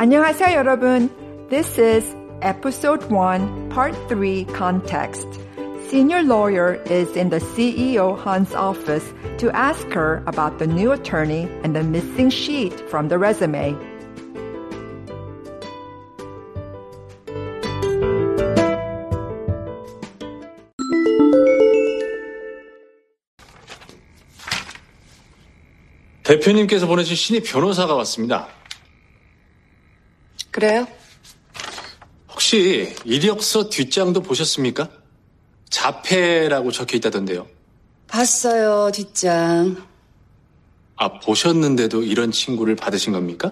안녕하세요, 여러분. This is episode 1, part 3 context. Senior lawyer is in the CEO Han's office to ask her about the new attorney and the missing sheet from the resume. 대표님께서 보내신 신입 변호사가 왔습니다. 그래요? 혹시 이력서 뒷장도 보셨습니까? 자폐라고 적혀 있다던데요. 봤어요, 뒷장. 아, 보셨는데도 이런 친구를 받으신 겁니까?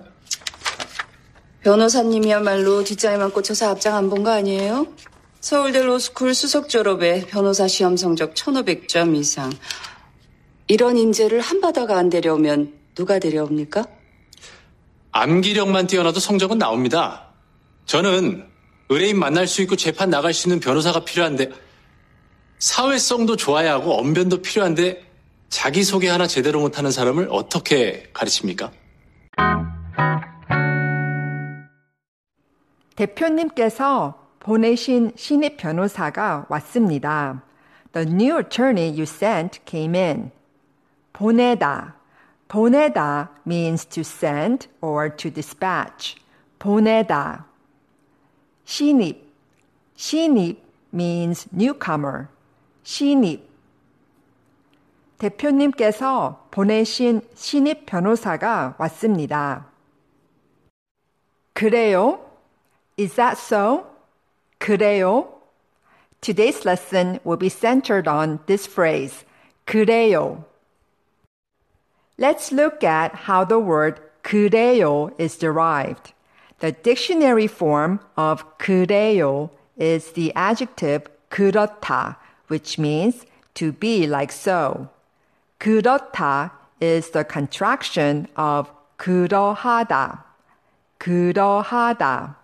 변호사님이야말로 뒷장에만 꽂혀서 앞장 안 본 거 아니에요? 서울대 로스쿨 수석 졸업에 변호사 시험 성적 1500점 이상. 이런 인재를 한 바다가 안 데려오면 누가 데려옵니까? 암기력만 뛰어나도 성적은 나옵니다. 저는 의뢰인 만날 수 있고 재판 나갈 수 있는 변호사가 필요한데 사회성도 좋아야 하고 언변도 필요한데 자기소개 하나 제대로 못하는 사람을 어떻게 가르칩니까? 대표님께서 보내신 신입 변호사가 왔습니다. The new attorney you sent came in. 보내다. 보내다 means to send or to dispatch. 보내다. 신입. 신입 means newcomer. 신입. 대표님께서 보내신 신입 변호사가 왔습니다. 그래요? Is that so? 그래요? Today's lesson will be centered on this phrase, 그래요. Let's look at how the word 그래요 is derived. The dictionary form of 그래요 is the adjective 그렇다, which means to be like so. 그렇다 is the contraction of 그러하다. 그러하다.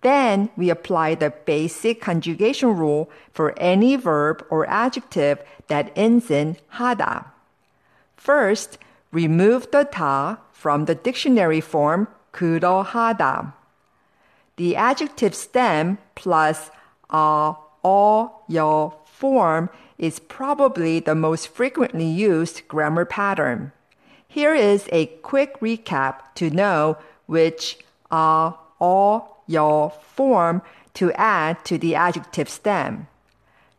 Then we apply the basic conjugation rule for any verb or adjective that ends in 하다. First, Remove the ta from the dictionary form kurohada. The adjective stem plus a o yo form is probably the most frequently used grammar pattern. Here is a quick recap to know which a o yo form to add to the adjective stem.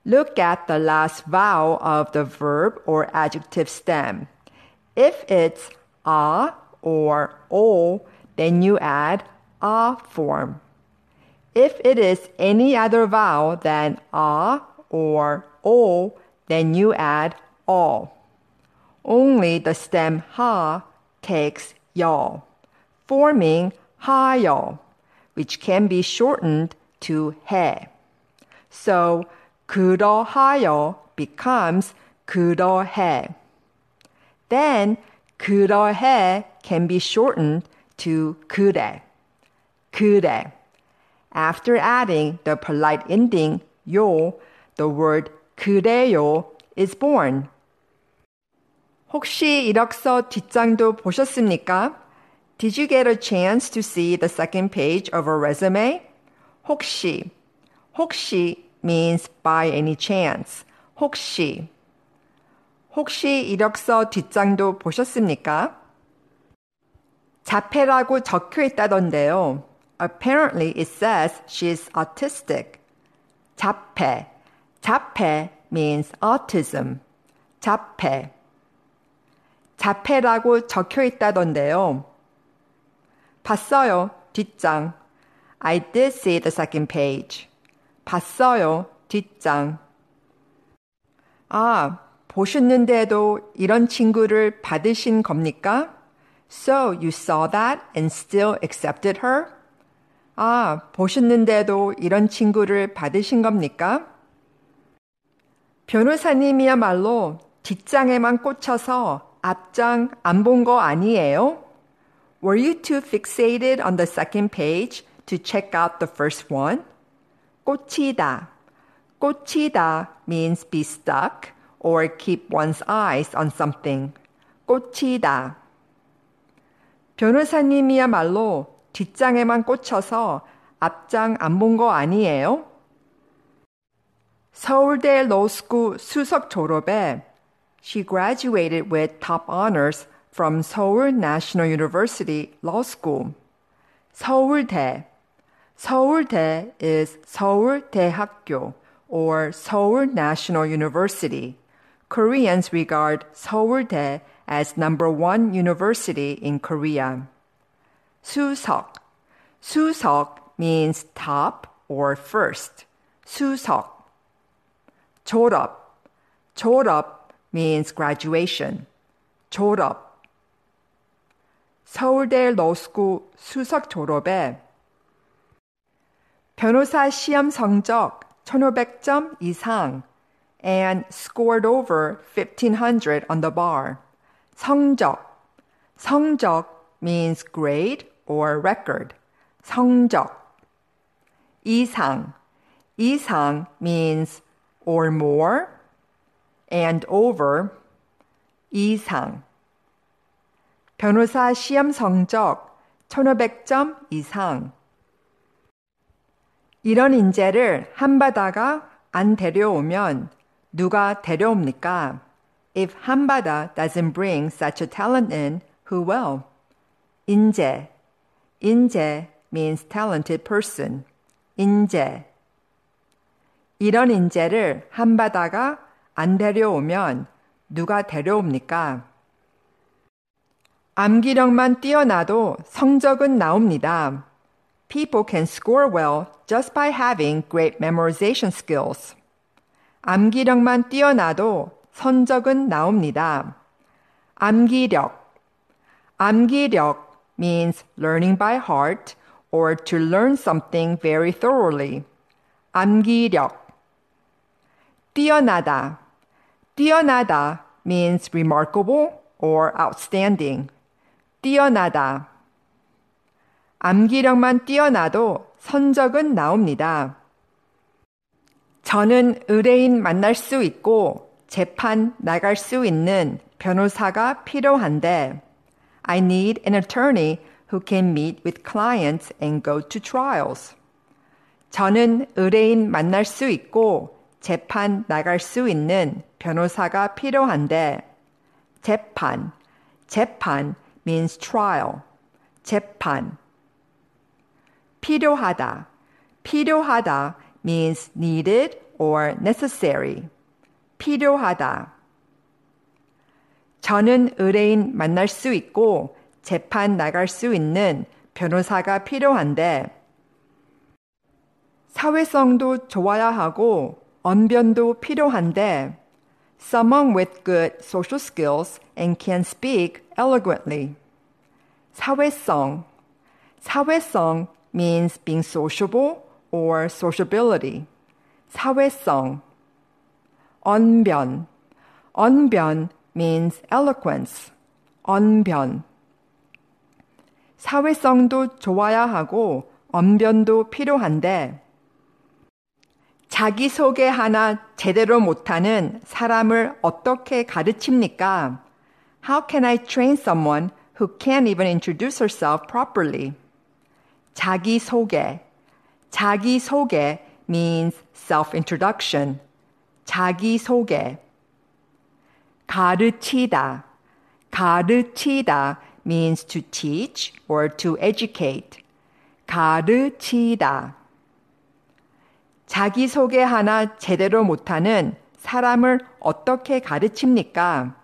Look at the last vowel of the verb or adjective stem. If it's a or o, then you add a form. If it is any other vowel than a or o, then you add all. Only the stem ha takes y'all, forming ha y'all, which can be shortened to he. So kudo becomes kudo. Then 그러해 can be shortened to 그래. 그래. After adding the polite ending 요, the word 그래요 is born. 혹시 이력서 뒷장도 보셨습니까? Did you get a chance to see the second page of a resume? 혹시. 혹시 means by any chance. 혹시. 혹시 이력서 뒷장도 보셨습니까? 자폐라고 적혀 있다던데요. Apparently it says she's autistic. 자폐. 자폐 means autism. 자폐. 자폐라고 적혀 있다던데요. 봤어요. 뒷장. I did see the second page. 봤어요. 뒷장. 아, 보셨는데도 이런 친구를 받으신 겁니까? So you saw that and still accepted her? 아, 보셨는데도 이런 친구를 받으신 겁니까? 변호사님이야말로 뒷장에만 꽂혀서 앞장 안 본 거 아니에요? Were you too fixated on the second page to check out the first one? 꽂히다. 꽂히다 means be stuck or keep one's eyes on something. 꽂히다. 변호사님이야말로 뒷장에만 꽂혀서 앞장 안 본 거 아니에요? 서울대 로스쿨 수석 졸업에 she graduated with top honors from Seoul National University Law School. 서울대 서울대 is 서울대학교 or Seoul National University. Koreans regard 서울대 as number one university in Korea. 수석 수석 means top or first. 수석 졸업 졸업 means graduation. 졸업 서울대 로스쿨 수석 졸업에 변호사 시험 성적 1500점 이상 and scored over 1500 on the bar. 성적 성적 means grade or record. 성적 이상 이상 means or more and over 이상 변호사 시험 성적 1500점 이상 이런 인재를 한바다가 안 데려오면 누가 데려옵니까? If 한바다 doesn't bring such a talent in, who will? 인재 인재 means talented person. 인재 이런 인재를 한바다가 안 데려오면 누가 데려옵니까? 암기력만 뛰어나도 성적은 나옵니다. People can score well just by having great memorization skills. 암기력만 뛰어나도 성적은 나옵니다. 암기력 암기력 means learning by heart or to learn something very thoroughly. 암기력 뛰어나다. 뛰어나다 means remarkable or outstanding. 뛰어나다. 암기력만 뛰어나도 선적은 나옵니다. 저는 의뢰인 만날 수 있고 재판 나갈 수 있는 변호사가 필요한데 I need an attorney who can meet with clients and go to trials. 저는 의뢰인 만날 수 있고 재판 나갈 수 있는 변호사가 필요한데 재판, 재판 means trial. 재판 필요하다. 필요하다 means needed or necessary. 필요하다. 저는 의뢰인 만날 수 있고 재판 나갈 수 있는 변호사가 필요한데 사회성도 좋아야 하고 언변도 필요한데 someone with good social skills and can speak eloquently. 사회성 사회성 means being sociable or sociability. 사회성 언변 언변 means eloquence. 언변 사회성도 좋아야 하고 언변도 필요한데 자기소개 하나 제대로 못하는 사람을 어떻게 가르칩니까? How can I train someone who can't even introduce herself properly? 자기소개. 자기 소개 means self-introduction. 자기 소개. 가르치다. 가르치다 means to teach or to educate. 가르치다. 자기소개 하나 제대로 못하는 사람을 어떻게 가르칩니까?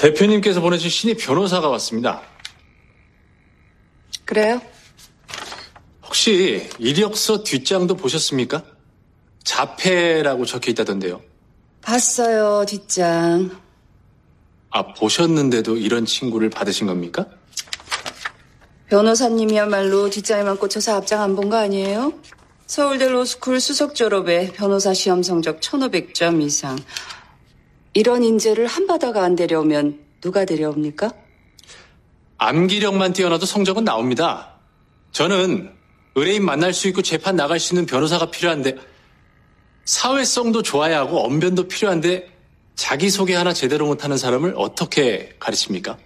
대표님께서 보내준 신입 변호사가 왔습니다. 그래요? 혹시 이력서 뒷장도 보셨습니까? 자폐라고 적혀 있다던데요. 봤어요, 뒷장. 아, 보셨는데도 이런 친구를 받으신 겁니까? 변호사님이야말로 뒷장에만 꽂혀서 앞장 안 본 거 아니에요? 서울대 로스쿨 수석 졸업에 변호사 시험 성적 1500점 이상. 이런 인재를 한바다가 안 데려오면 누가 데려옵니까? 암기력만 뛰어나도 성적은 나옵니다. 저는 의뢰인 만날 수 있고 재판 나갈 수 있는 변호사가 필요한데 사회성도 좋아야 하고 언변도 필요한데 자기소개 하나 제대로 못하는 사람을 어떻게 가르칩니까?